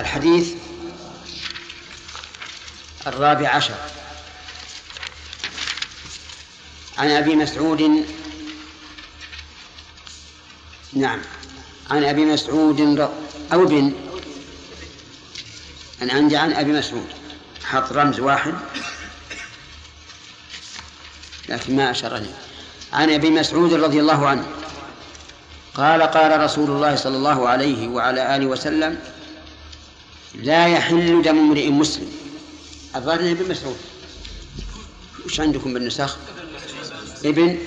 الحديث الرابع عشر. عن أبي مسعود نعم عن أبي مسعود أو ابن أنا عندي عن أبي مسعود. حط رمز واحد. لكن ما أشار لي عن أبي مسعود رضي الله عنه قال قال رسول الله صلى الله عليه وعلى آله وسلم لا يحل دم امرئ مسلم. الظاهر ابن مسعود. وش عندكم بالنسخ؟ إبن؟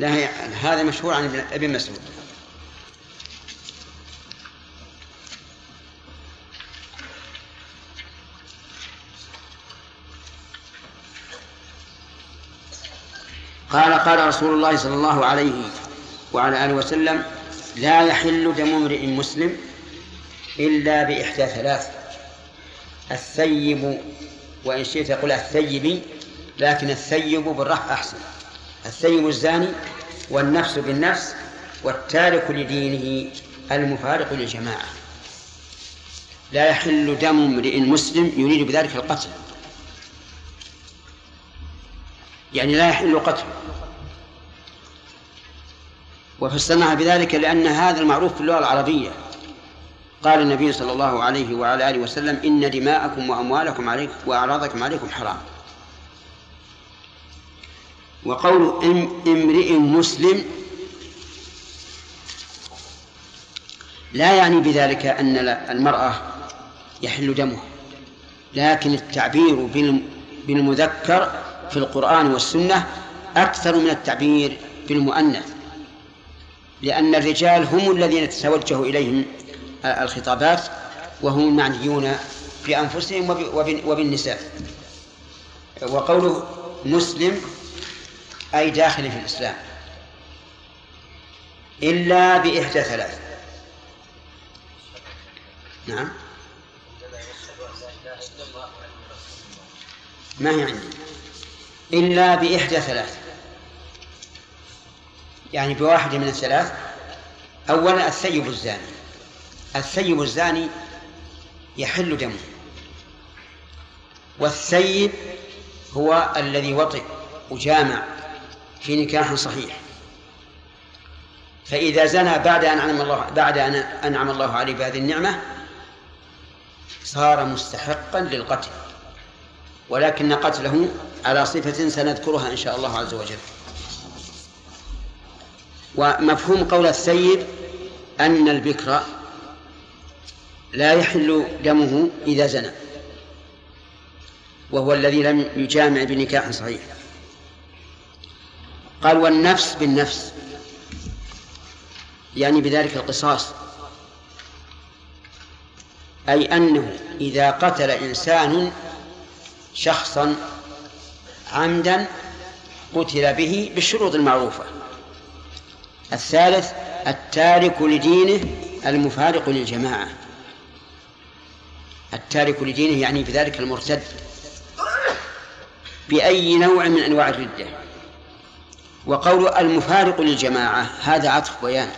لا هذا مشهور عن ابن مسعود. قال قال رسول الله صلى الله عليه وعلى آله وسلم لا يحل دم امرئ مسلم إلا بإحدى ثلاث. الثيب وإن شئت قل الثيب لكن الثيب بالرفع أحسن. الثيب الزاني والنفس بالنفس والتارك لدينه المفارق للجماعة. لا يحل دم امرئ مسلم يريد بذلك القتل. يعني لا يحل قتله وفسرناها بذلك لأن هذا المعروف في اللغة العربية. قال النبي صلى الله عليه وعلى آله وسلم إن دماءكم وأموالكم عليكم وأعراضكم عليكم حرام. وقول امرئ مسلم لا يعني بذلك أن المرأة يحل دمه لكن التعبير بالمذكر في القرآن والسنة أكثر من التعبير بالمؤنث لأن الرجال هم الذين تتوجه إليهم الخطابات وهم المعنيون بأنفسهم وبالنساء. وقوله مسلم أي داخل في الإسلام إلا بإحدى ثلاث. نعم. ما هي عندي؟ إلا بإحدى ثلاث. يعني بواحد من الثلاث. أولا الثيب الزاني. الثيب الزاني يحل دمه. والثيب هو الذي وطئ وجامع في نكاح صحيح. فإذا زنى بعد أن أنعم الله بعد أن أنعم الله عليه بهذه النعمة صار مستحقا للقتل. ولكن قتله على صفة سنذكرها إن شاء الله عز وجل. ومفهوم قول السيد أن البكر لا يحل دمه إذا زنى. وهو الذي لم يجامع بنكاح صحيح. قال والنفس بالنفس. يعني بذلك القصاص. أي أنه إذا قتل إنسان شخصا عمدا قتل به بالشروط المعروفة. الثالث التارك لدينه المفارق للجماعة. التارك لدينه يعني بذلك المرتد بأي نوع من أنواع الردة. وقول المفارق للجماعة هذا عطف بيان.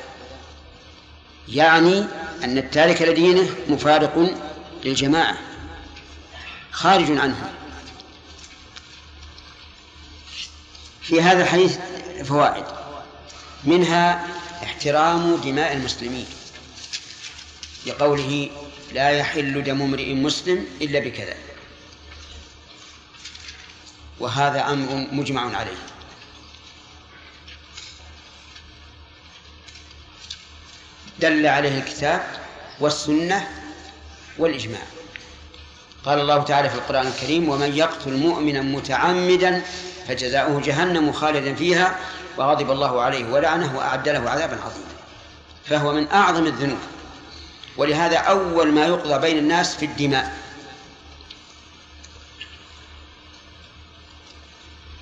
يعني أن التارك لدينه مفارق للجماعة خارج عنه. في هذا الحديث فوائد. منها احترام دماء المسلمين لقوله لا يحل دم امرئ مسلم إلا بكذا. وهذا أمر مجمع عليه. دل عليه الكتاب والسنة والإجماع. قال الله تعالى في القرآن الكريم ومن يقتل مؤمنا متعمدا فجزاؤه جهنم خالدا فيها وغضب الله عليه ولعنه وأعد له عذابا عظيما. فهو من أعظم الذنوب. ولهذا أول ما يقضى بين الناس في الدماء.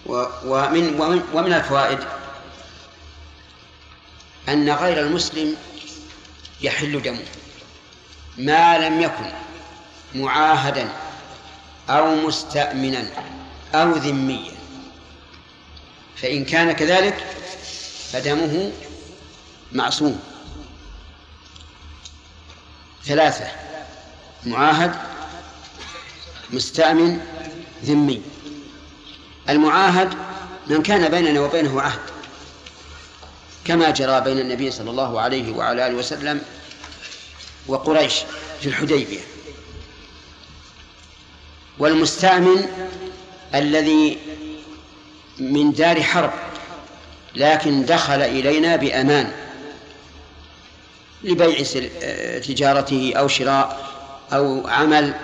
ومن ومن, ومن الفوائد أن غير المسلم يحل دمه ما لم يكن معاهدا أو مستأمنا أو ذميا. فإن كان كذلك فدمه معصوم. ثلاثة. معاهد مستأمن ذمي. المعاهد من كان بيننا وبينه عهد. كما جرى بين النبي صلى الله عليه وعلى آله وسلم وقريش في الحديبية. والمستأمن الذي من دار حرب لكن دخل إلينا بأمان. لبيع تجارته أو شراء أو عمل.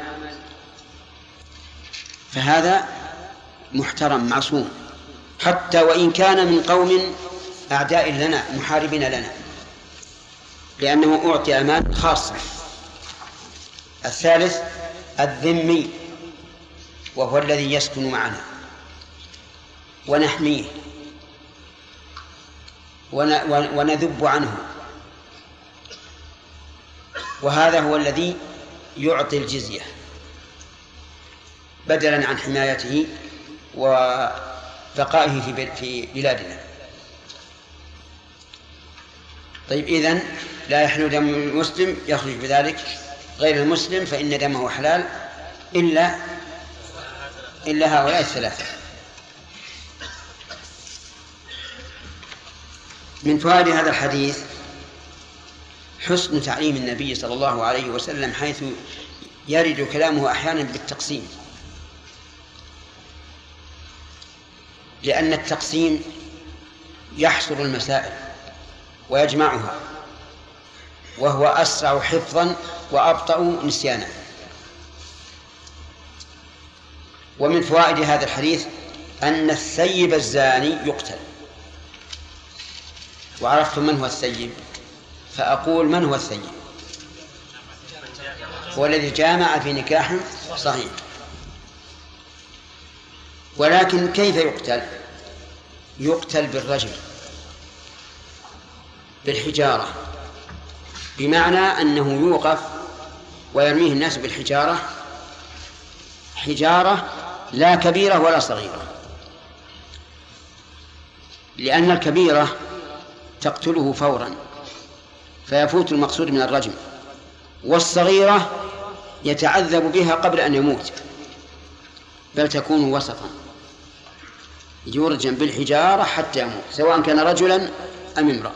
فهذا محترم معصوم. حتى وإن كان من قوم أعداء لنا محاربين لنا. لأنه أعطي أمان خاصة. الثالث الذمي وهو الذي يسكن معنا. ونحميه. ونذب عنه. وهذا هو الذي يعطي الجزية. بدلا عن حمايته وبقائه في في بلادنا. طيب إذن لا يحل دم المسلم يخرج بذلك. غير المسلم فإن دمه حلال إلا إلا هؤلاء الثلاثة. من فوائد هذا الحديث حسن تعليم النبي صلى الله عليه وسلم حيث يرد كلامه أحيانا بالتقسيم. لأن التقسيم يحصر المسائل ويجمعها وهو أسرع حفظا وأبطأ نسيانا. ومن فوائد هذا الحديث أن الثيب الزاني يقتل. وعرفتم من هو الثيب؟ فأقول من هو الثيب هو الذي جامع في نكاح صحيح ولكن كيف يقتل؟ يقتل بالرجل بالحجارة بمعنى أنه يوقف ويرميه الناس بالحجارة حجارة لا كبيرة ولا صغيرة. لأن الكبيرة تقتله فورا. فيفوت المقصود من الرجم والصغيرة يتعذب بها قبل أن يموت بل تكون وسطا. يرجم بالحجارة حتى يموت سواء كان رجلا أم امرأة.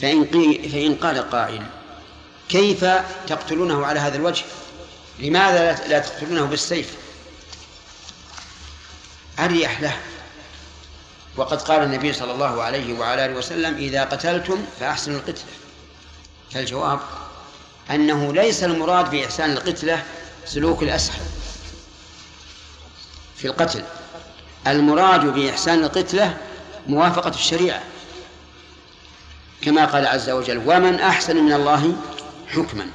فإن, فإن قال قائل كيف تقتلونه على هذا الوجه؟ لماذا لا تقتلونه بالسيف؟ أريح له. وقد قال النبي صلى الله عليه وعلى آله وسلم إذا قتلتم فأحسنوا القتلة فالجواب أنه ليس المراد بإحسان القتلة سلوك الأسهل في القتل المراد بإحسان القتلة موافقة الشريعة كما قال عز وجل ومن أحسن من الله حكما.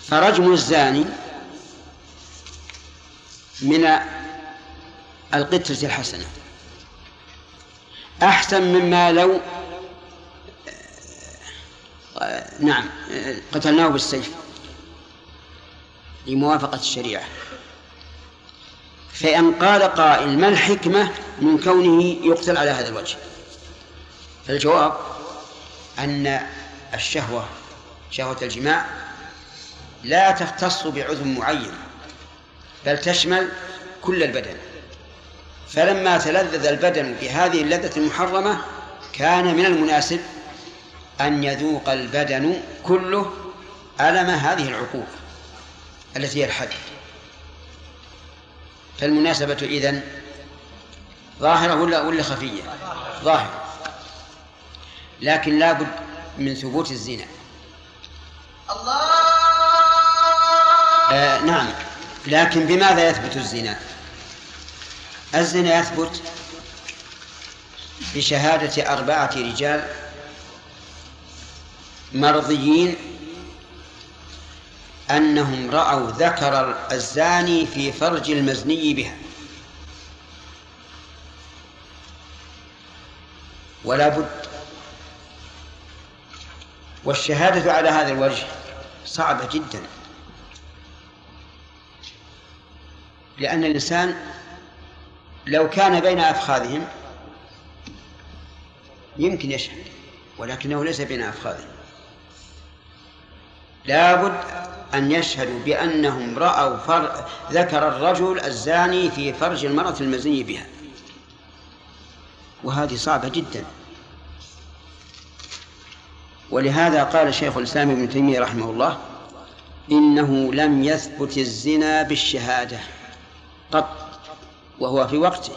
فرجم الزاني من القتلة الحسنة. أحسن مما لو نعم قتلناه بالسيف لموافقة الشريعة. فإن قال قائل ما الحكمة من كونه يقتل على هذا الوجه؟ فالجواب أن الشهوة شهوة الجماع لا تختص بعضو معين بل تشمل كل البدن. فلما تلذذ البدن بهذه اللذة المحرمة كان من المناسب أن يذوق البدن كله ألم هذه العقوق التي هي الحد. فالمناسبة إذن ظاهرة ولا ولا خفية؟ ظاهرة. لكن لابد من ثبوت الزنا. الله! آه نعم. لكن بماذا يثبت الزنا؟ الزنا يثبت بشهادة أربعة رجال مرضيين أنهم رأوا ذكر الزاني في فرج المزني بها. ولا بد والشهادة على هذا الوجه صعبة جدا. لأن الإنسان لو كان بين أفخاذهم يمكن يشهد ولكنه ليس بين أفخاذهم. لابد أن يشهدوا بأنهم رأوا فر... ذكر الرجل الزاني في فرج المرأة المزني بها. وهذه صعبة جدا. ولهذا قال شيخ الإسلام ابن تيمية رحمه الله إنه لم يثبت الزنا بالشهادة قط. وهو في وقته.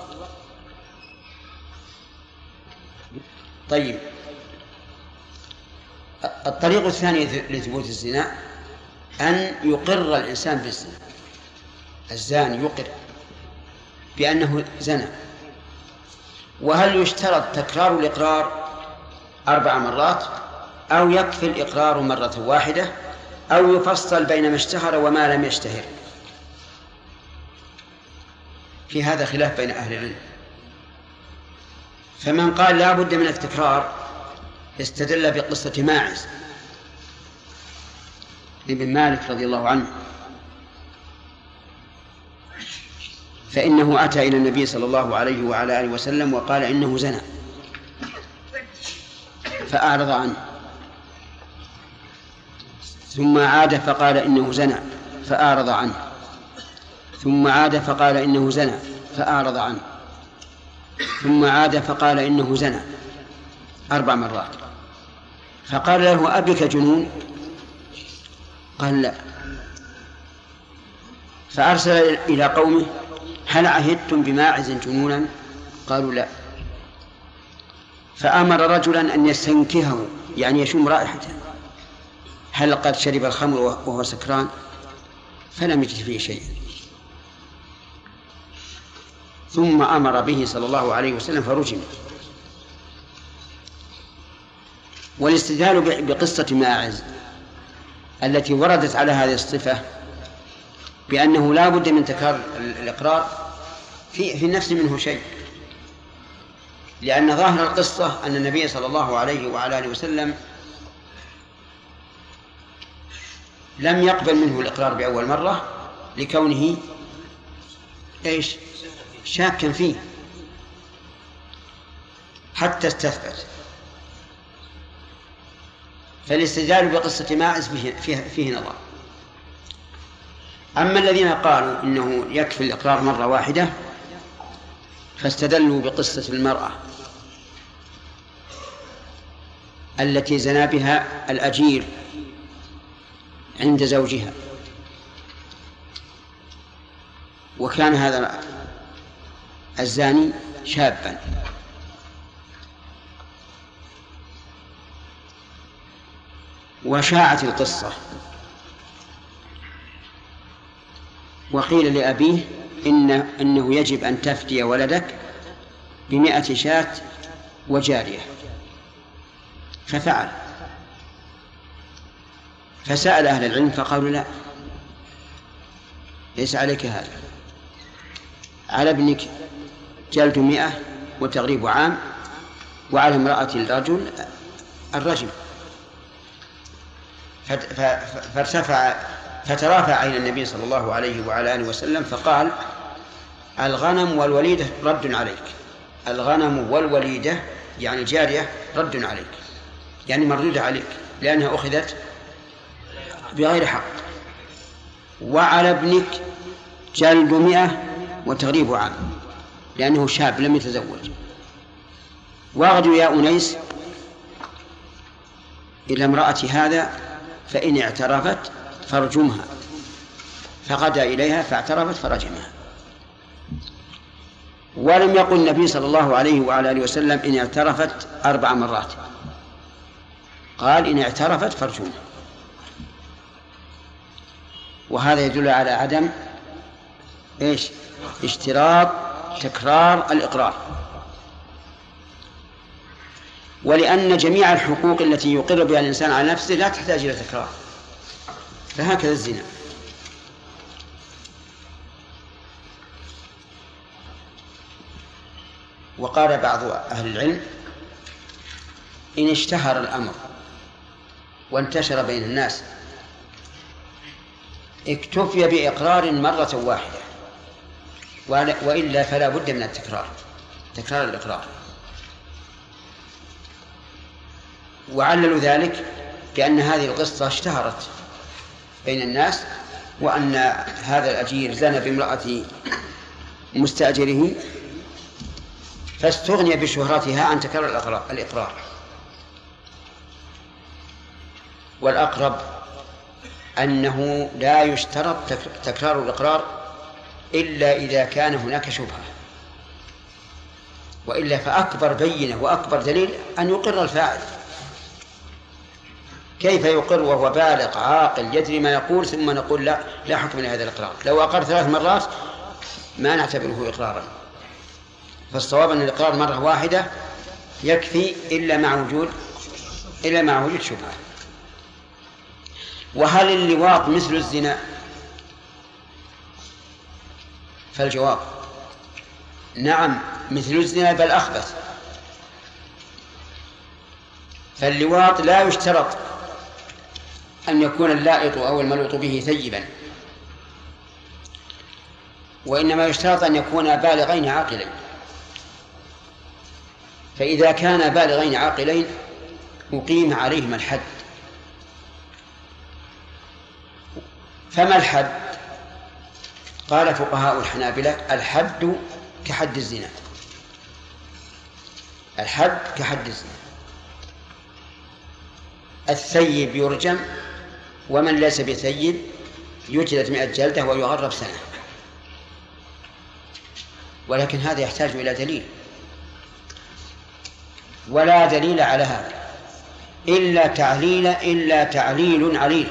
طيب. الطريق الثاني لثبوت الزنا أن يقر الإنسان بالزنا الزاني يقر بأنه زنى. وهل يشترط تكرار الإقرار أربع مرات أو يكفي الإقرار مرة واحدة أو يفصل بين ما اشتهر وما لم يشتهر؟ في هذا خلاف بين أهل العلم. فمن قال لا بد من التكرار استدل بقصة ماعز ابن مالك رضي الله عنه. فإنه أتى إلى النبي صلى الله عليه وعلى آله وسلم وقال إنه زنى. فأعرض عنه. ثم عاد فقال إنه زنى. فأعرض عنه. ثم عاد فقال إنه زنى فأعرض عنه. ثم عاد فقال إنه زنى أربع مرات. فقال له أبك جنون؟ قال لا. فأرسل إلى قومه هل عهدتم بماعز جنونا؟ قالوا لا. فأمر رجلا أن يستنكهه يعني يشم رائحته. هل قد شرب الخمر وهو سكران؟ فلم يجد فيه شيئا. ثم أمر به صلى الله عليه وسلم فرجم والاستدلال بقصة ماعز التي وردت على هذه الصفة بأنه لا بد من تكرار الإقرار في في النفس منه شيء لأن ظاهر القصة أن النبي صلى الله عليه وعلى آله وسلم لم يقبل منه الإقرار بأول مرة لكونه إيش؟ شاكا فيه. حتى استثبت. فالاستدلال بقصة ماعز فيه, فيه, نظر. أما الذين قالوا إنه يكفي الإقرار مرة واحدة فاستدلوا بقصة المرأة التي زنى بها الأجير عند زوجها. وكان هذا الزاني شابا. وشاعت القصة. وقيل لأبيه إن أنه يجب أن تفدي ولدك بمئة شاة وجارية. ففعل. فسأل أهل العلم فقالوا لا. ليس عليك هذا. على ابنك جلد مئة وتغريب عام وعلى امرأة الرجل الرجم فارتفع فترافع إلى النبي صلى الله عليه وعلى آله وسلم فقال الغنم والوليدة رد عليك. الغنم والوليدة يعني الجارية رد عليك. يعني مردودة عليك لأنها أخذت بغير حق. وعلى ابنك جلد مئة وتغريب عام. لأنه شاب لم يتزوج. واغدوا يا أنيس إلى امرأة هذا فإن اعترفت فارجمها. فغدا إليها فاعترفت فرجمها. ولم يقل النبي صلى الله عليه وعلى آله وسلم إن اعترفت أربع مرات. قال إن اعترفت فارجمها. وهذا يدل على عدم إيش؟ اشتراط تكرار الإقرار. ولأن جميع الحقوق التي يقر بها الإنسان على نفسه لا تحتاج إلى تكرار. فهكذا الزنا. وقال بعض أهل العلم إن اشتهر الأمر وانتشر بين الناس اكتفي بإقرار مرة واحدة. وإلا فلا بد من التكرار. تكرار الإقرار. وعللوا ذلك بأن هذه القصة اشتهرت بين الناس وأن هذا الأجير زنى بامرأة مستأجره فاستغني بشهرتها عن تكرر الإقرار والأقرب أنه لا يشترط تكرار الإقرار إلا إذا كان هناك شبهة. وإلا فأكبر بينة وأكبر دليل أن يقر الفاعل. كيف يقر وهو بالغ عاقل يدري ما يقول ثم نقول لا لا حكم لهذا الإقرار. لو أقر ثلاث مرات ما نعتبره إقرارا. فالصواب أن الإقرار مرة واحدة يكفي إلا مع وجود إلا مع وجود شبهة. وهل اللواط مثل الزنا؟ فالجواب نعم مثل الزنا بل أخبث. فاللواط لا يشترط أن يكون اللائط أو الملوط به ثيبا وإنما يشترط أن يكون بالغين عاقلين. فإذا كان بالغين عاقلين أقيم عليهما الحد. فما الحد؟ قال فقهاء الحنابلة الحد كحد الزنا. الحد كحد الزنا. الثيب يرجم ومن ليس بثيب يجلد مئة جلدة ويغرب سنة. ولكن هذا يحتاج إلى دليل. ولا دليل على هذا. إلا تعليل إلا تعليل عليل.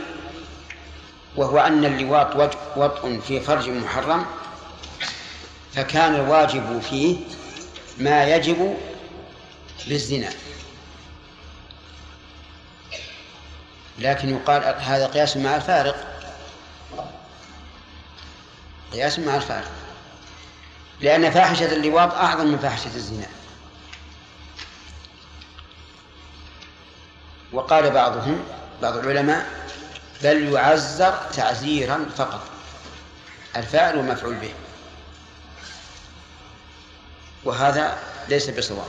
وهو أن اللواط وطء في فرج محرم فكان الواجب فيه ما يجب بالزنا لكن يقال هذا قياس مع الفارق. قياس مع الفارق. لأن فاحشة اللواط أعظم من فاحشة الزنا. وقال بعضهم بعض العلماء بل يعزر تعزيرا فقط. الفاعل والمفعول به. وهذا ليس بصواب.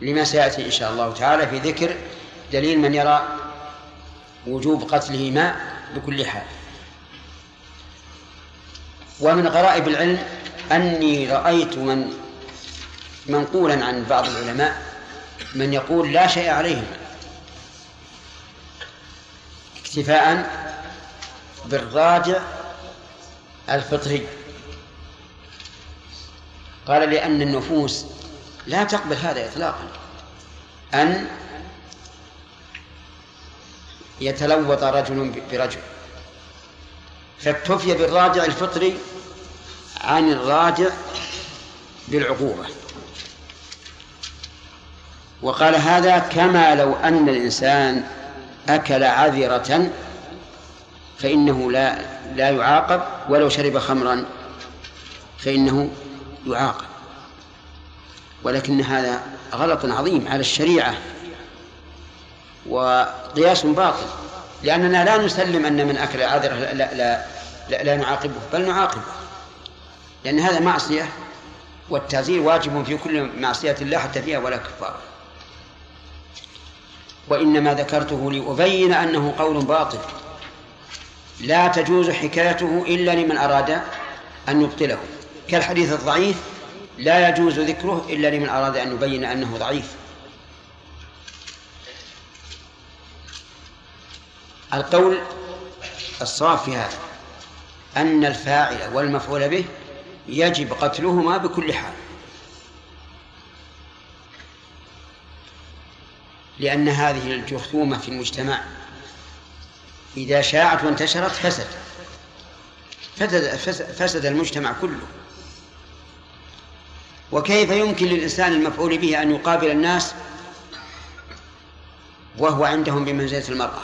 لما سيأتي إن شاء الله تعالى في ذكر دليل من يرى وجوب قتله ما بكل حال. ومن غرائب العلم أني رأيت من منقولا عن بعض العلماء من يقول لا شيء عليهم اكتفاء بالراجع الفطري. قال لأن النفوس لا تقبل هذا إطلاقا. أن يتلوط رجل برجل. فاكتفي بالراجع الفطري عن الراجع بالعقوبة. وقال هذا كما لو أن الإنسان أكل عذرة فإنه لا لا يعاقب ولو شرب خمرا فإنه يعاقب. ولكن هذا غلط عظيم على الشريعة وقياس باطل لأننا لا نسلم أن من أكل عذرة لا, لا, لا, لا, لا نعاقبه بل نعاقبه. لأن هذا معصية والتعزير واجب في كل معصية الله حتى فيها ولا كفارة. وإنما ذكرته لأبين أنه قول باطل. لا تجوز حكايته إلا لمن أراد أن يبطله. كالحديث الضعيف لا يجوز ذكره إلا لمن أراد أن يبين أنه ضعيف. القول الصواب في هذا أن الفاعل والمفعول به يجب قتلهما بكل حال. لأن هذه الجرثومة في المجتمع إذا شاعت وانتشرت فسد. فسد المجتمع كله. وكيف يمكن للإنسان المفعول به أن يقابل الناس وهو عندهم بمنزلة المرأة؟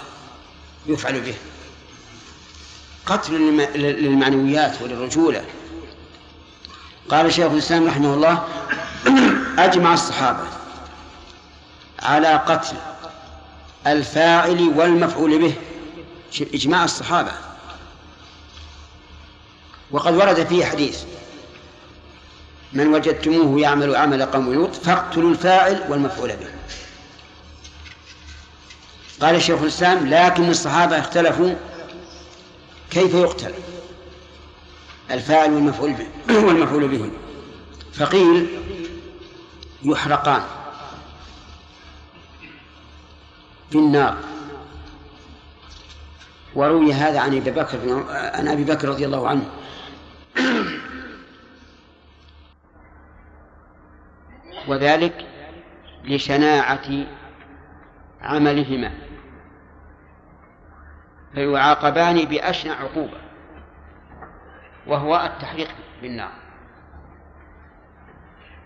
يفعل به. قتل للمعنويات وللرجولة. قال شيخ الإسلام رحمه الله أجمع الصحابة. على قتل الفاعل والمفعول به. إجماع الصحابة. وقد ورد فيه حديث من وجدتموه يعمل عمل قوم لوط فاقتلوا الفاعل والمفعول به. قال الشيخ الإسلام لكن الصحابة اختلفوا كيف يقتل الفاعل والمفعول به؟ والمفعول به فقيل يحرقان. في النار. وروي هذا عن أبي بكر عن أبي بكر رضي الله عنه. وذلك لشناعة عملهما. فيعاقبان بأشنع عقوبة وهو التحريق بالنار.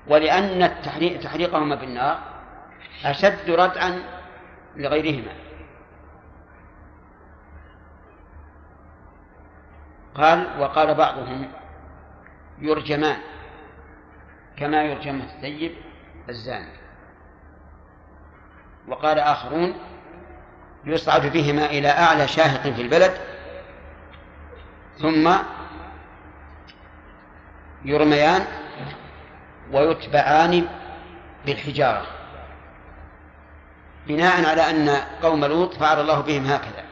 ولأن التحريق تحريقهما بالنار أشد ردعا لغيرهما. قال وقال بعضهم يرجمان كما يرجم الثيب الزاني. وقال آخرون يصعد بهما إلى أعلى شاهق في البلد ثم يرميان ويتبعان بالحجارة. بناء على أن قوم لوط فعل الله بهم هكذا.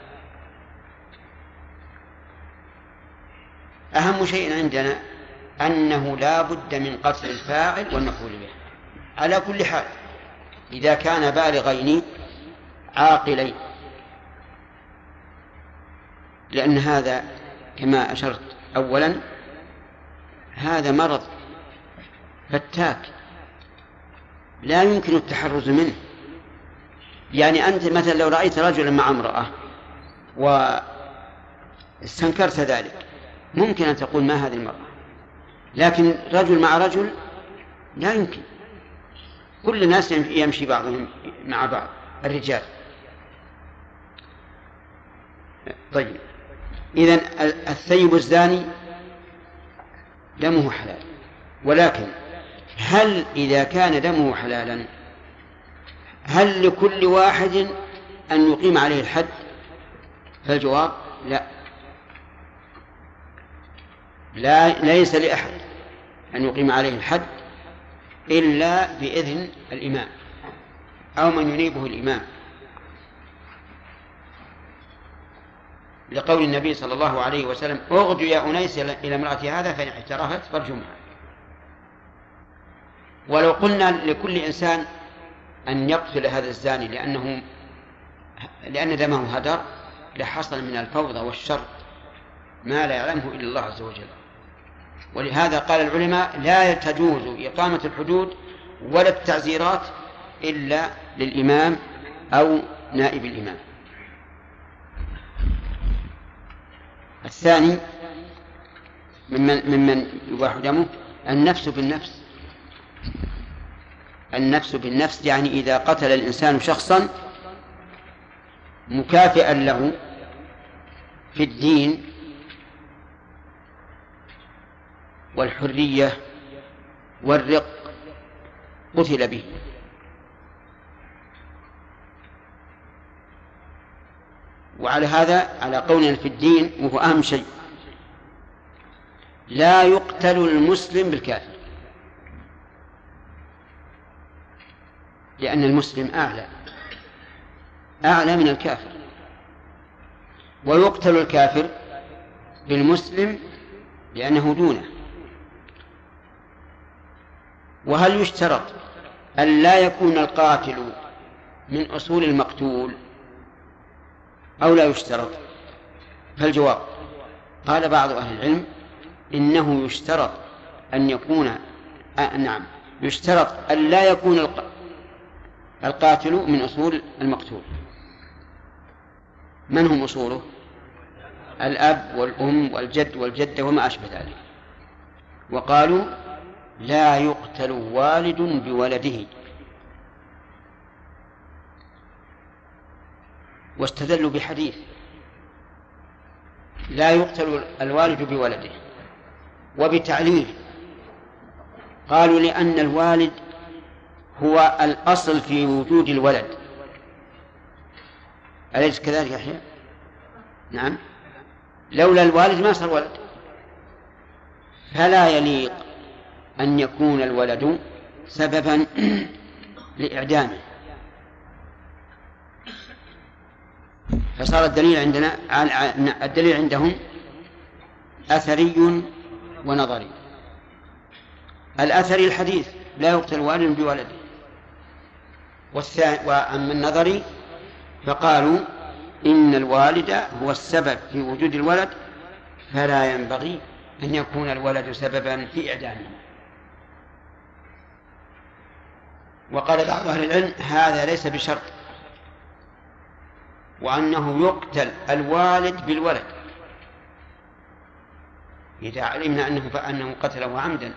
أهم شيء عندنا أنه لا بد من قتل الفاعل والمفعول به. على كل حال إذا كان بالغين عاقلين لأن هذا كما أشرت أولا هذا مرض فتاك لا يمكن التحرز منه. يعني أنت مثلا لو رأيت رجلا مع امرأة واستنكرت ذلك ممكن أن تقول ما هذه المرأة. لكن رجل مع رجل لا يمكن. كل الناس يمشي بعضهم مع بعض الرجال. طيب. إذا الثيب الزاني دمه حلال. ولكن هل إذا كان دمه حلالا هل لكل واحد أن يقيم عليه الحد؟ فالجواب لا. لا ليس لأحد أن يقيم عليه الحد إلا بإذن الإمام أو من ينيبه الإمام. لقول النبي صلى الله عليه وسلم أغدو يا أنيس إلى امرأة هذا فإن اعترفت فارجمها. ولو قلنا لكل إنسان أن يقتل هذا الزاني لأنه لأن دمه هدر لحصل من الفوضى والشر ما لا يعلمه إلا الله عز وجل. ولهذا قال العلماء لا تجوز إقامة الحدود ولا التعزيرات إلا للإمام أو نائب الإمام. الثاني ممن ممن يباح دمه النفس بالنفس. النفس بالنفس يعني إذا قتل الإنسان شخصا مكافئا له في الدين والحرية والرق قتل به. وعلى هذا على قولنا في الدين وهو أهم شيء لا يقتل المسلم بالكافر. لأن المسلم أعلى. أعلى من الكافر. ويقتل الكافر بالمسلم لأنه دونه. وهل يشترط أن لا يكون القاتل من أصول المقتول؟ أو لا يشترط؟ فالجواب قال بعض أهل العلم إنه يشترط أن يكون آه نعم يشترط أن لا يكون القاتل من أصول المقتول. من هم أصوله؟ الأب والأم والجد والجدة وما أشبه ذلك. وقالوا لا يقتل والد بولده. واستدلوا بحديث لا يقتل الوالد بولده. وبتعليل قالوا لأن الوالد هو الأصل في وجود الولد. أليس كذلك يحيى؟ نعم. لولا الوالد ما صار ولد. فلا يليق أن يكون الولد سببا لإعدامه. فصار الدليل عندنا الدليل عندهم أثري ونظري. الأثري الحديث لا يقتل والد بولده. والثاني وأما النظري فقالوا إن الوالد هو السبب في وجود الولد فلا ينبغي أن يكون الولد سببا في إعدامه. وقال بعض أهل العلم هذا ليس بشرط وأنه يقتل الوالد بالولد. إذا علمنا أنه فأنه قتله عمدا.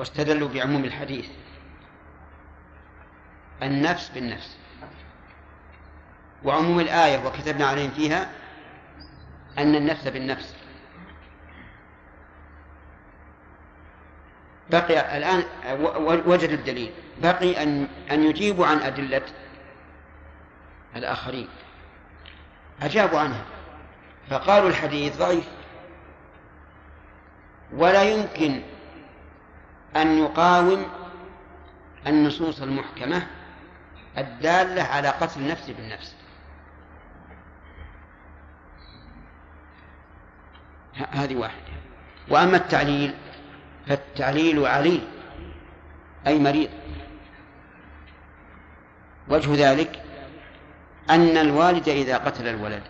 واستدلوا بعموم الحديث. النفس بالنفس. وعموم الآية وكتبنا عليهم فيها أن النفس بالنفس. بقي الآن وجدوا الدليل. بقي أن أن يجيبوا عن أدلة الآخرين. أجابوا عنها. فقالوا الحديث ضعيف. ولا يمكن أن يقاوم النصوص المحكمة الدالة على قتل النفس بالنفس. هذه واحدة. وأما التعليل فالتعليل عليل أي مريض. وجه ذلك أن الوالد إذا قتل الولد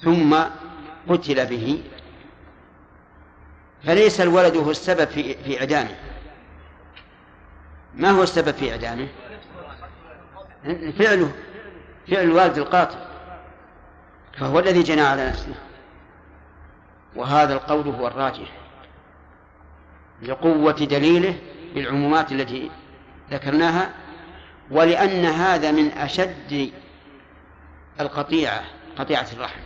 ثم قتل به فليس الولد هو السبب في في إعدامه. ما هو السبب في إعدامه؟ فعله فعل الوالد القاتل فهو الذي جنى على نفسه. وهذا القول هو الراجح لقوة دليله بالعمومات التي ذكرناها ولأن هذا من أشد القطيعة قطيعة الرحم.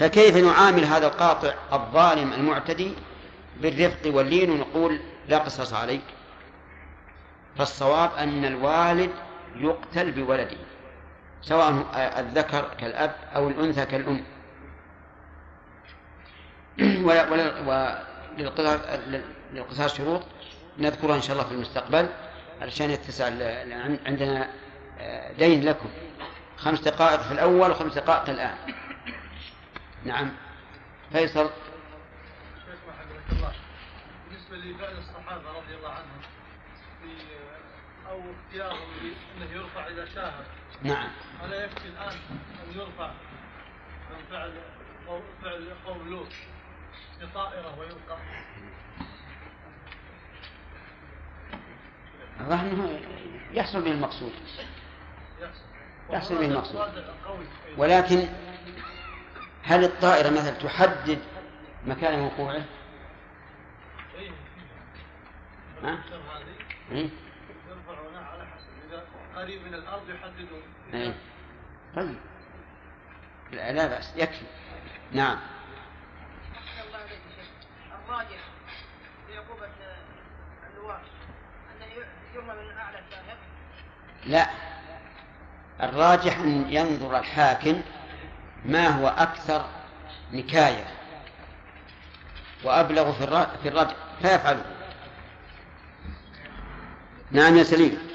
فكيف نعامل هذا القاطع الظالم المعتدي بالرفق واللين ونقول لا قصص عليك؟ فالصواب أن الوالد يقتل بولده سواء الذكر كالأب أو الأنثى كالأم. وللقصاص شروط نذكرها إن شاء الله في المستقبل. علشان يتسع عندنا آه، دين لكم. خمس دقائق في الأول وخمس دقائق الآن. نعم. فيصل. بالنسبة لفعل الصحابة رضي الله عنهم في أو اختيارهم أنه يرفع إذا شاهد. نعم. ألا يكفي الآن أن يرفع من فعل فعل قوم لوط بطائرة ويلقى الرهن يحصل به المقصود. يحصل. به المقصود. ولكن هل الطائرة مثلا تحدد مكان وقوعه؟ ها؟ إيه؟ على حسب إذا قريب من الأرض يحددون إيه؟ طيب لا, لا بأس يكفي نعم الراجح في عقوبة اللواء أنه يرمى من أعلى الشاهق لا الراجح أن ينظر الحاكم ما هو أكثر نكاية. وأبلغ في الرد فيفعله نعم يا سليم.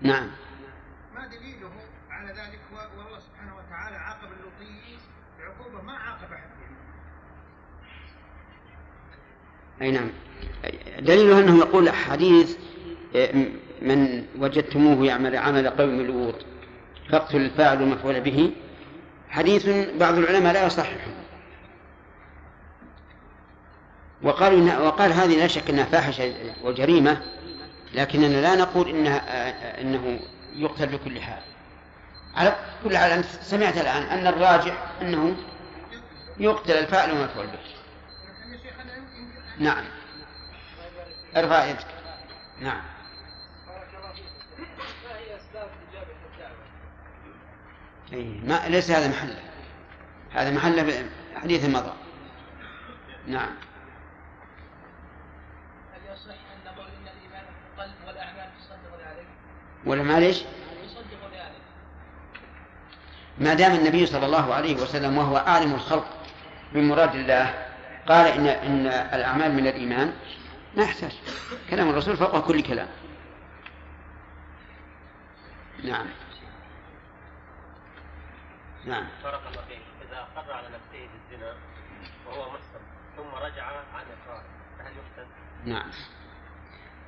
نعم. ما دليله على ذلك؟ والله سبحانه وتعالى عاقب اللوطيين بعقوبة ما عاقب أحد. أي نعم. دليله أنه يقول حديث آه، من وجدتموه يعمل عمل قوم لوط فاقتل الفاعل المفعول به. حديث بعض العلماء لا يصححه. وقال وقال هذه لا شك إنها فاحشة وجريمة لكننا لا نقول إنها آه، إنه يقتل بكل حال. على كل حال أنت سمعت الآن أن الراجح أنه يقتل الفاعل والمفعول به. نعم. ارفع يدك. نعم. أي ما ليس هذا محله هذا محله حديث مضى نعم. هل يصح أن نقول إن الإيمان في القلب والأعمال تصدق؟ يصدق ذلك ما دام النبي صلى الله عليه وسلم وهو أعلم الخلق بمراد الله قال إن إن الأعمال من الإيمان ما يحتاج كلام الرسول فوق كل كلام. نعم. نعم. بارك الله فيك. إذا أقر على نفسه بالزنا وهو محسن ثم رجع عن إقراره فهل يحسن؟ نعم.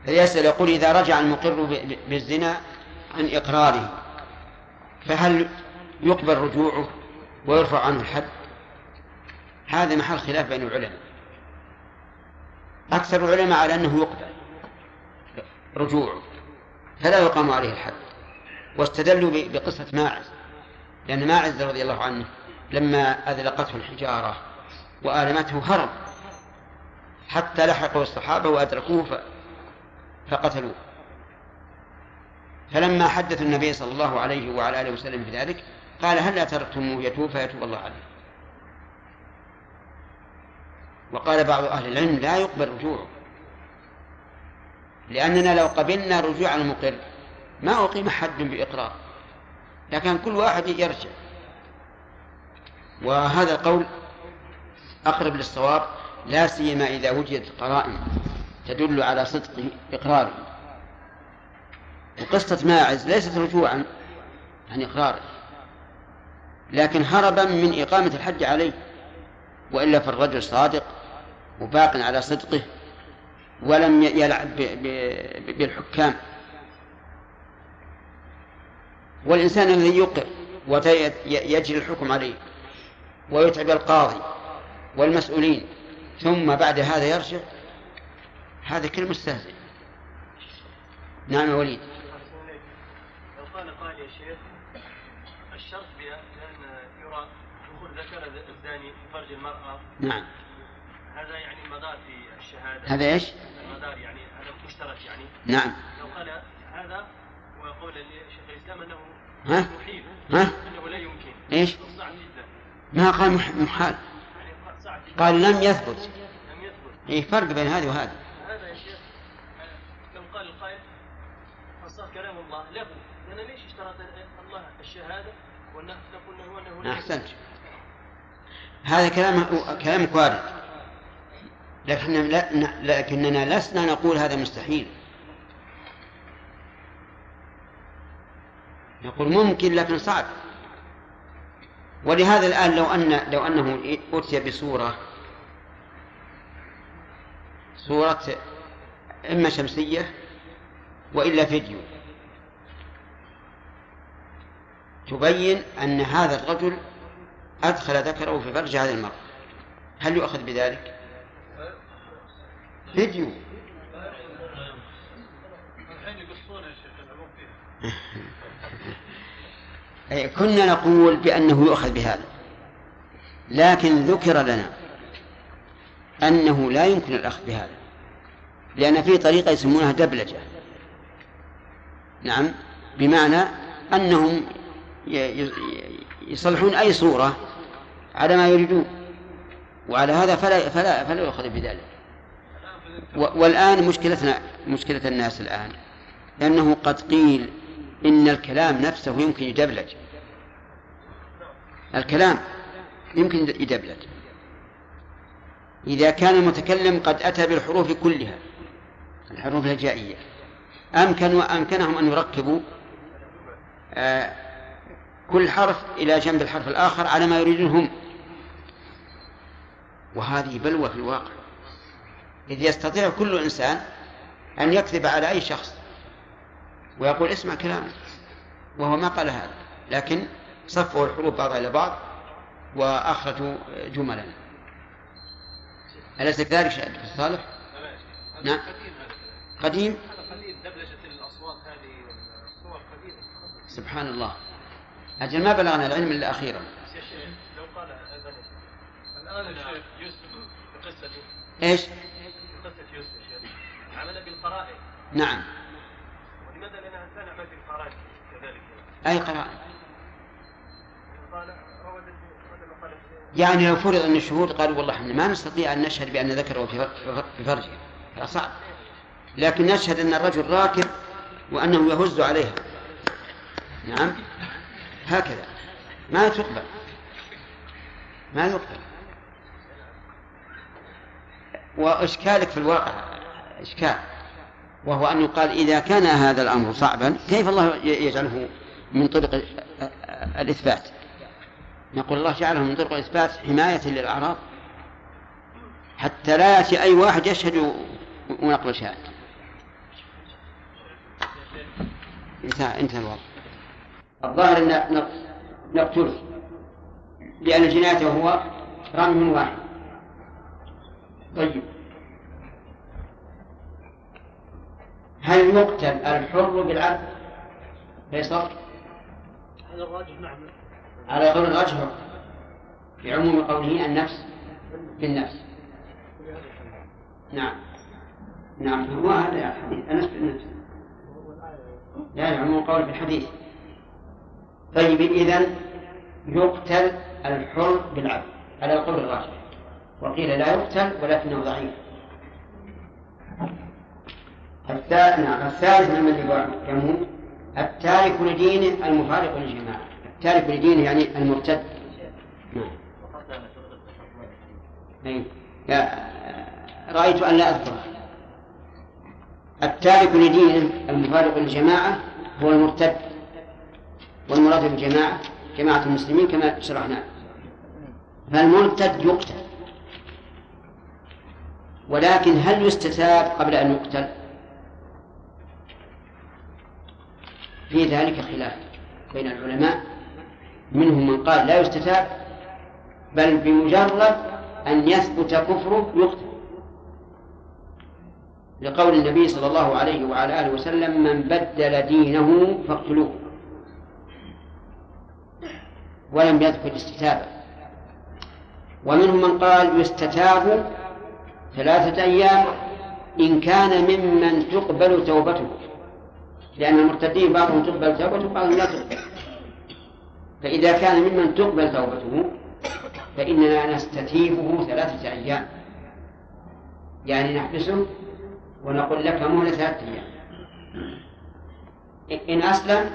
فيسأل يقول إذا رجع المقر بالزنا عن إقراره فهل يقبل رجوعه ويرفع عنه الحد؟ هذا محل خلاف بين العلماء. أكثر العلماء على أنه يقبل. رجوعه فلا يقام عليه الحد. واستدلوا بقصة ماعز. لأن ماعز رضي الله عنه لما أذلقته الحجارة وآلمته هرب. حتى لحقوا الصحابة وأدركوه فقتلوه. فلما حدث النبي صلى الله عليه وعلى آله وسلم بذلك قال هل تركتموه يتوب فيتوب الله عليه. وقال بعض أهل العلم لا يقبل رجوعه لأننا لو قبلنا رجوع المقر ما أقيم حد بإقرار لكن كل واحد يرجع. وهذا القول أقرب للصواب لا سيما إذا وجدت قرائن تدل على صدق إقراره. وقصة ماعز ليست رجوعا عن إقراره لكن هربا من إقامة الحج عليه وإلا فالرجل صادق وباق على صدقه ولم يلعب بالحكام. والإنسان الذي يقر ويجري الحكم عليه ويتعب القاضي والمسؤولين ثم بعد هذا يرجع هذا كل مستهزئ نعم يا وليد. لو قال قال يا شيخ الشرط بأن يرى دخول ذكر الزاني في فرج المرأة نعم. في الشهادة. هذا إيش؟ المدار يعني هذا مشترك يعني. نعم. لو قال هذا وقول شيخ الإسلام أنه ها؟ محيل ها؟ أنه لا يمكن. إيش؟ صعب جدا. ما قال مح- محال. يعني قال لم يثبت. لم يثبت. اي فرق بين هذه وهذه. هذا يا شيخ لو قال القائل فصار كلام الله. له. لأن ليش اشترط الله الشهادة ونقول له أنه لا أحسنت. هذا كلام كلامك وارد. لكن لا لكننا لسنا نقول هذا مستحيل. نقول ممكن لكن صعب. ولهذا الآن لو أن لو أنه أتي بصورة صورة إما شمسية وإلا فيديو. تبين أن هذا الرجل أدخل ذكره في فرج هذه المرأة. هل يؤخذ بذلك؟ فيديو كنا نقول بأنه يؤخذ بهذا. لكن ذكر لنا أنه لا يمكن الأخذ بهذا. لأن في طريقة يسمونها دبلجة. نعم. بمعنى أنهم يصلحون أي صورة على ما يريدون. وعلى هذا فلا فلا فلا يؤخذ بذلك. والآن مشكلتنا مشكلة الناس الآن. لأنه قد قيل إن الكلام نفسه يمكن يدبلج. الكلام يمكن يدبلج. إذا كان المتكلم قد أتى بالحروف كلها الحروف الهجائية أمكن أمكنهم أن يركبوا آه، كل حرف إلى جنب الحرف الآخر على ما يريدون هم. وهذه بلوى في الواقع. إذ يستطيع كل إنسان أن يكذب على أي شخص ويقول اسمع كلامه وهو ما قال هذا لكن صفوا الحروف بعضها إلى بعض وأخرجوا جملا. أليس كذلك شيخ صالح؟ نعم. قديم هذا قليل دبلجة الأصوات هذه والصور قديمة. سبحان الله. أجل ما بلغنا العلم إلا أخيرا. يا شيخ لو قال الآن يا شيخ يوسف بقصة إيش؟ بقصة يوسف يا شيخ نعم. ولماذا لنا لا نعمل بالقرائن كذلك؟ أي قال يعني لو فرض أن الشهود قالوا والله إحنا ما نستطيع أن نشهد بأن ذكره في فر- في فرجه. هذا صعب. لكن نشهد أن الرجل راكب وأنه يهز عليها. نعم. هكذا. ما تقبل. ما يقبل. وإشكالك في الواقع إشكال. وهو أن يقال إذا كان هذا الأمر صعبا كيف الله يجعله من طرق الإثبات؟ نقول الله جعله من طرق الإثبات حماية للأعراض حتى لا يأتي أي واحد يشهد ونقل شهادة انتهى انتهى الوضع. الظاهر أن نقتله لأن جنايته هو رمي واحد. طيب. هل يقتل الحر بالعبد؟ فيصل هذا الراجح نعم. على قول الأجهر بعموم قوله النفس بالنفس. نعم. نعم. هو هذا الحديث النفس بالنفس لا عموم قول بالحديث طيب إذا يقتل الحر بالعبد. على القول الراجح. وقيل لا يقتل ولكنه ضعيف. الثالث ممن يموت التارك لدينه المفارق للجماعة التارك لدينه يعني المرتد. نعم. أي. رأيت أن لا أذكر التارك لدينه المفارق للجماعة هو المرتد. والمراد بالجماعة جماعة المسلمين كما شرحنا. فالمرتد يقتل. ولكن هل يستتاب قبل أن يقتل؟ في ذلك خلاف بين العلماء منهم من قال لا يستتاب بل بمجرد أن يثبت كفره يقتل. لقول النبي صلى الله عليه وعلى آله وسلم من بدل دينه فاقتلوه. ولم يذكر الاستتابة. ومنهم من قال يستتاب ثلاثة أيام إن كان ممن تقبل توبته. لأن المرتدين بعضهم تقبل توبته وبعضهم لا تقبل. فإذا كان ممن تقبل توبته فإننا نستتيبه ثلاثة أيام. يعني نحبسه ونقول لك مهلة ثلاثة أيام. إن أسلم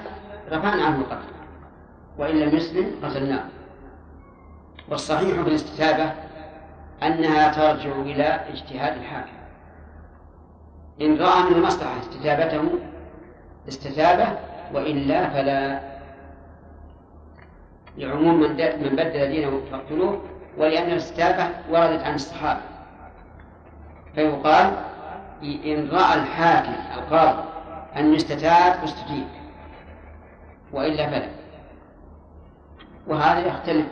رفعنا عنه القتل. وإن لم يسلم قتلناه. والصحيح في الاستتابة أنها ترجع إلى اجتهاد الحاكم. إن رأى من المصلحة استتابته استتابه وإلا فلا. لعموم من, من بدل دينه فاقتلوه ولأن الاستتابة وردت عن الصحابة. فيقال إن رأى الحاكم القاضي أن يستتاب فاستجيب وإلا فلا. وهذا يختلف.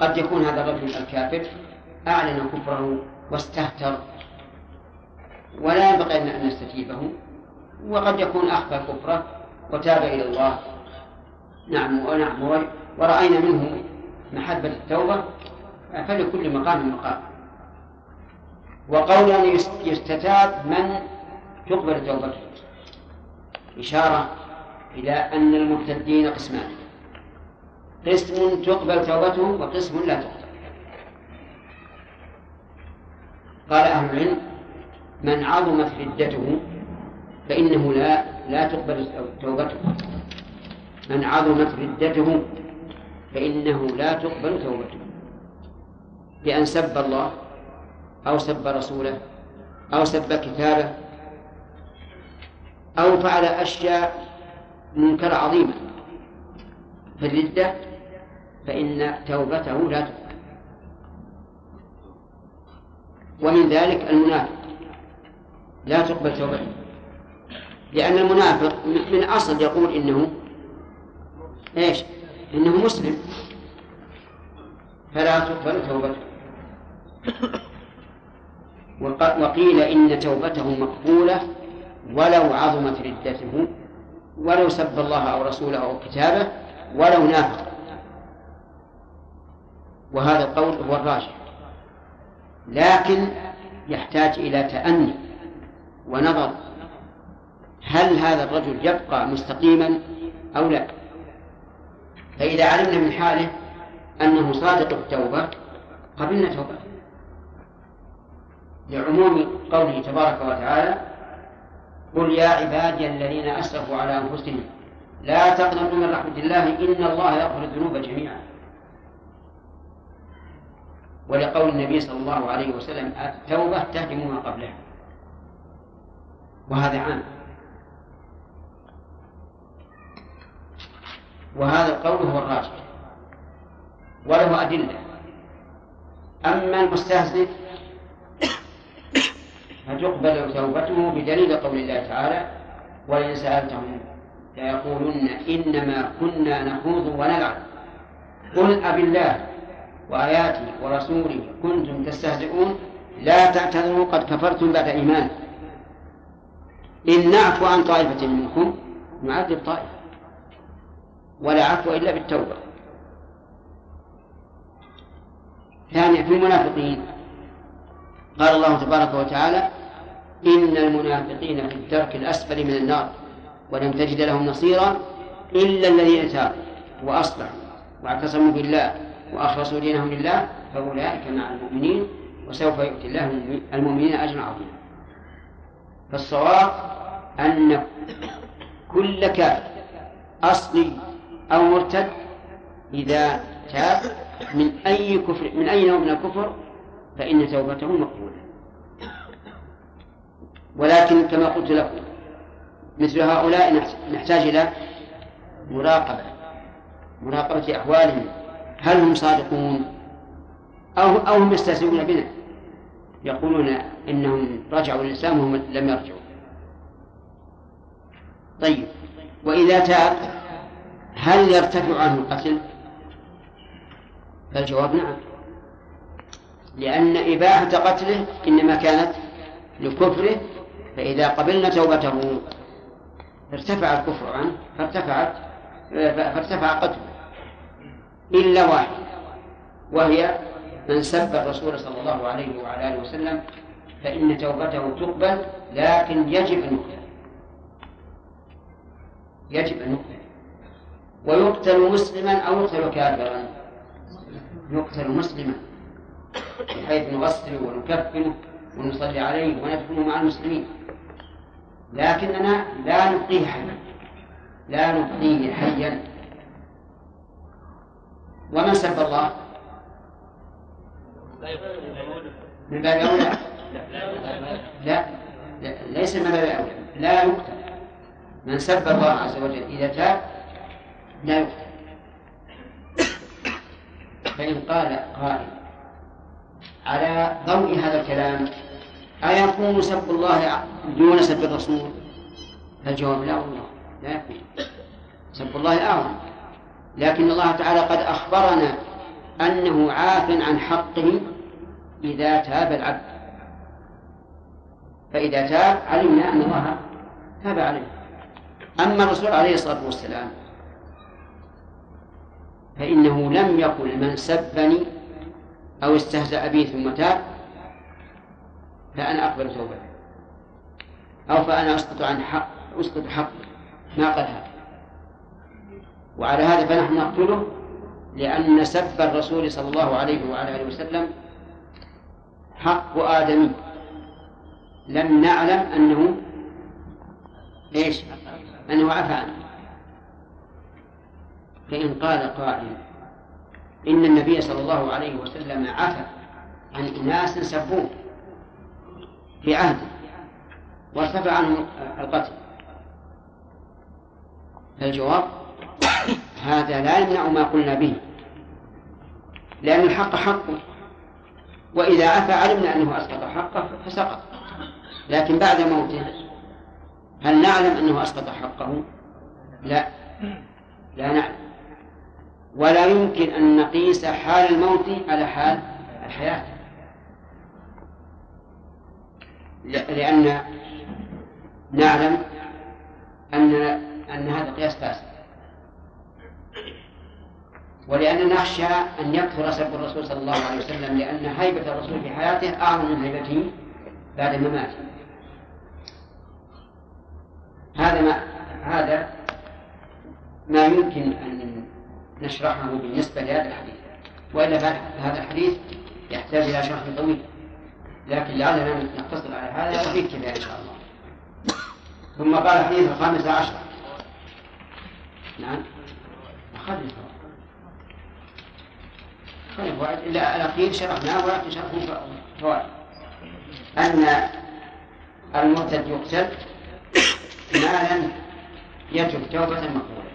قد يكون هذا الرجل الكافر أعلن كفره واستهتر ولا ينبغي أن نستجيبه وقد يكون أخفى كفرة وتاب إلى الله. نعم ونعم ورأينا منه محبة التوبة فلكل مقام مقام. وقول أن يستتاب من تقبل توبته. إشارة إلى أن المرتدين قسمان. قسم تقبل توبته وقسم لا تقبل. قال أهل العلم من عظمت ردته فإنه لا لا تقبل توبته. من عظمت ردته فإنه لا تقبل توبته. بأن سب الله أو سب رسوله أو سب كتابه أو فعل أشياء منكرة عظيمة في الردة فإن توبته لا تقبل. ومن ذلك المنافق. لا تقبل توبته. لأن المنافق من أصل يقول إنه إيش؟ إنه مسلم. فلا تقبل توبته وقيل إن توبته مقبولة ولو عظمت ردته ولو سب الله أو رسوله أو كتابه ولو نافق. وهذا القول هو الراجح. لكن يحتاج إلى تأني ونظر. هل هذا الرجل يبقى مستقيما أو لا؟ فإذا علمنا من حاله أنه صادق التوبة قبلنا توبته لعموم قوله تبارك وتعالى قل يا عبادي الذين أسرفوا على أنفسهم لا تقنطوا من رحمة الله إن الله يغفر الذنوب جميعا. ولقول النبي صلى الله عليه وسلم التوبة تهدم ما قبلها. وهذا عام. وهذا القول هو الراجح. وله أدلة. أما المستهزئ فتقبل توبته بدليل قول الله تعالى ولئن سألتهم ليقولن إنما كنا نخوض ونلعب. قل أب الله وآياته ورسوله كنتم تستهزئون لا تعتذروا قد كفرتم بعد إيمان إن نعفو عن طائفة منكم نعذب طائفة. ولا عفو إلا بالتوبة. ثانيا في المنافقين. قال الله تبارك وتعالى إن المنافقين في الدرك الأسفل من النار ولم تجد لهم نصيرا إلا الذين تابوا وأصلحوا واعتصموا بالله وأخلصوا دينهم لله فأولئك مع المؤمنين وسوف يؤتي الله المؤمنين أجرا عظيما. فالصواب أن كل كافر أصلي أو مرتد إذا تاب من أي كفر من أي نوع من الكفر فإن توبته مقبولة. ولكن كما قلت لكم مثل هؤلاء نحتاج إلى مراقبة مراقبة أحوالهم. هل هم صادقون؟ أو أو هم يستهزئون بنا؟ يقولون إنهم رجعوا للإسلام وهم لم يرجعوا. طيب وإذا تاب هل يرتفع عنه القتل؟ فالجواب نعم. لأن إباحة قتله إنما كانت لكفره فإذا قبلنا توبته ارتفع الكفر عنه فارتفعت فارتفع قتله إلا واحد وهي من سب الرسول صلى الله عليه وعلى آله وسلم فإن توبته تقبل لكن يجب أن يقتل يجب أن يقتل ويقتل مسلما أو يقتل كافرا. يقتل مسلما. بحيث نغسله ونكفنه ونصلي عليه وندفنه مع المسلمين. لكننا لا نبقيه حيا. لا نبقيه حيا. ومن سب الله؟ من باب أولى؟ لا, لا. ليس من باب أولى. لا يقتل. من سب الله عز وجل إذا تاب لا يقتل فإن قال قائل على ضوء هذا الكلام أيكون سب الله دون سب الرسول؟ الجواب لا والله لا يكون. سب الله أعظم. لكن الله تعالى قد أخبرنا أنه عاف عن حقه إذا تاب العبد. فإذا تاب علمنا أن الله تاب عليه. أما الرسول عليه الصلاة والسلام فإنه لم يقل من سبني أو استهزأ بي ثم تاب فأنا أقبل توبته أو فأنا أسقط عن حق أسقط حق ما قال هذا. وعلى هذا فنحن نقتله لأن سب الرسول صلى الله عليه وعلى آله وسلم حق آدمي. لم نعلم أنه إيش؟ أنه عفى عنه فإن قال قائل إن النبي صلى الله عليه وسلم عفى عن أناس سبوه في عهده وارتفع عنه القتل. فالجواب هذا لا يمنع ما قلنا به لأن الحق حق وإذا عفى علمنا أنه أسقط حقه فسقط. لكن بعد موته هل نعلم أنه أسقط حقه؟ لا لا نعلم. ولا يمكن أن نقيس حال الموت على حال الحياة. لأن نعلم أن أن هذا قياس فاسد. ولأننا نخشى أن يكثر سب الرسول صلى الله عليه وسلم لأن هيبة الرسول في حياته أعظم من هيبته بعد مماته. هذا ما هذا ما يمكن أن نشرحه بالنسبة لهذا الحديث. وإلا فهذا الحديث يحتاج إلى شرح طويل. لكن لعلنا نقتصر على هذا وفي كذا إن شاء الله. ثم قال الحديث الخامس عشر. نعم. أخذ أخذنا طيب، إلا الأخير شرحناه ولكن شرحه فوائد. أن المرتد يقتل ما لم توبة مقبولة.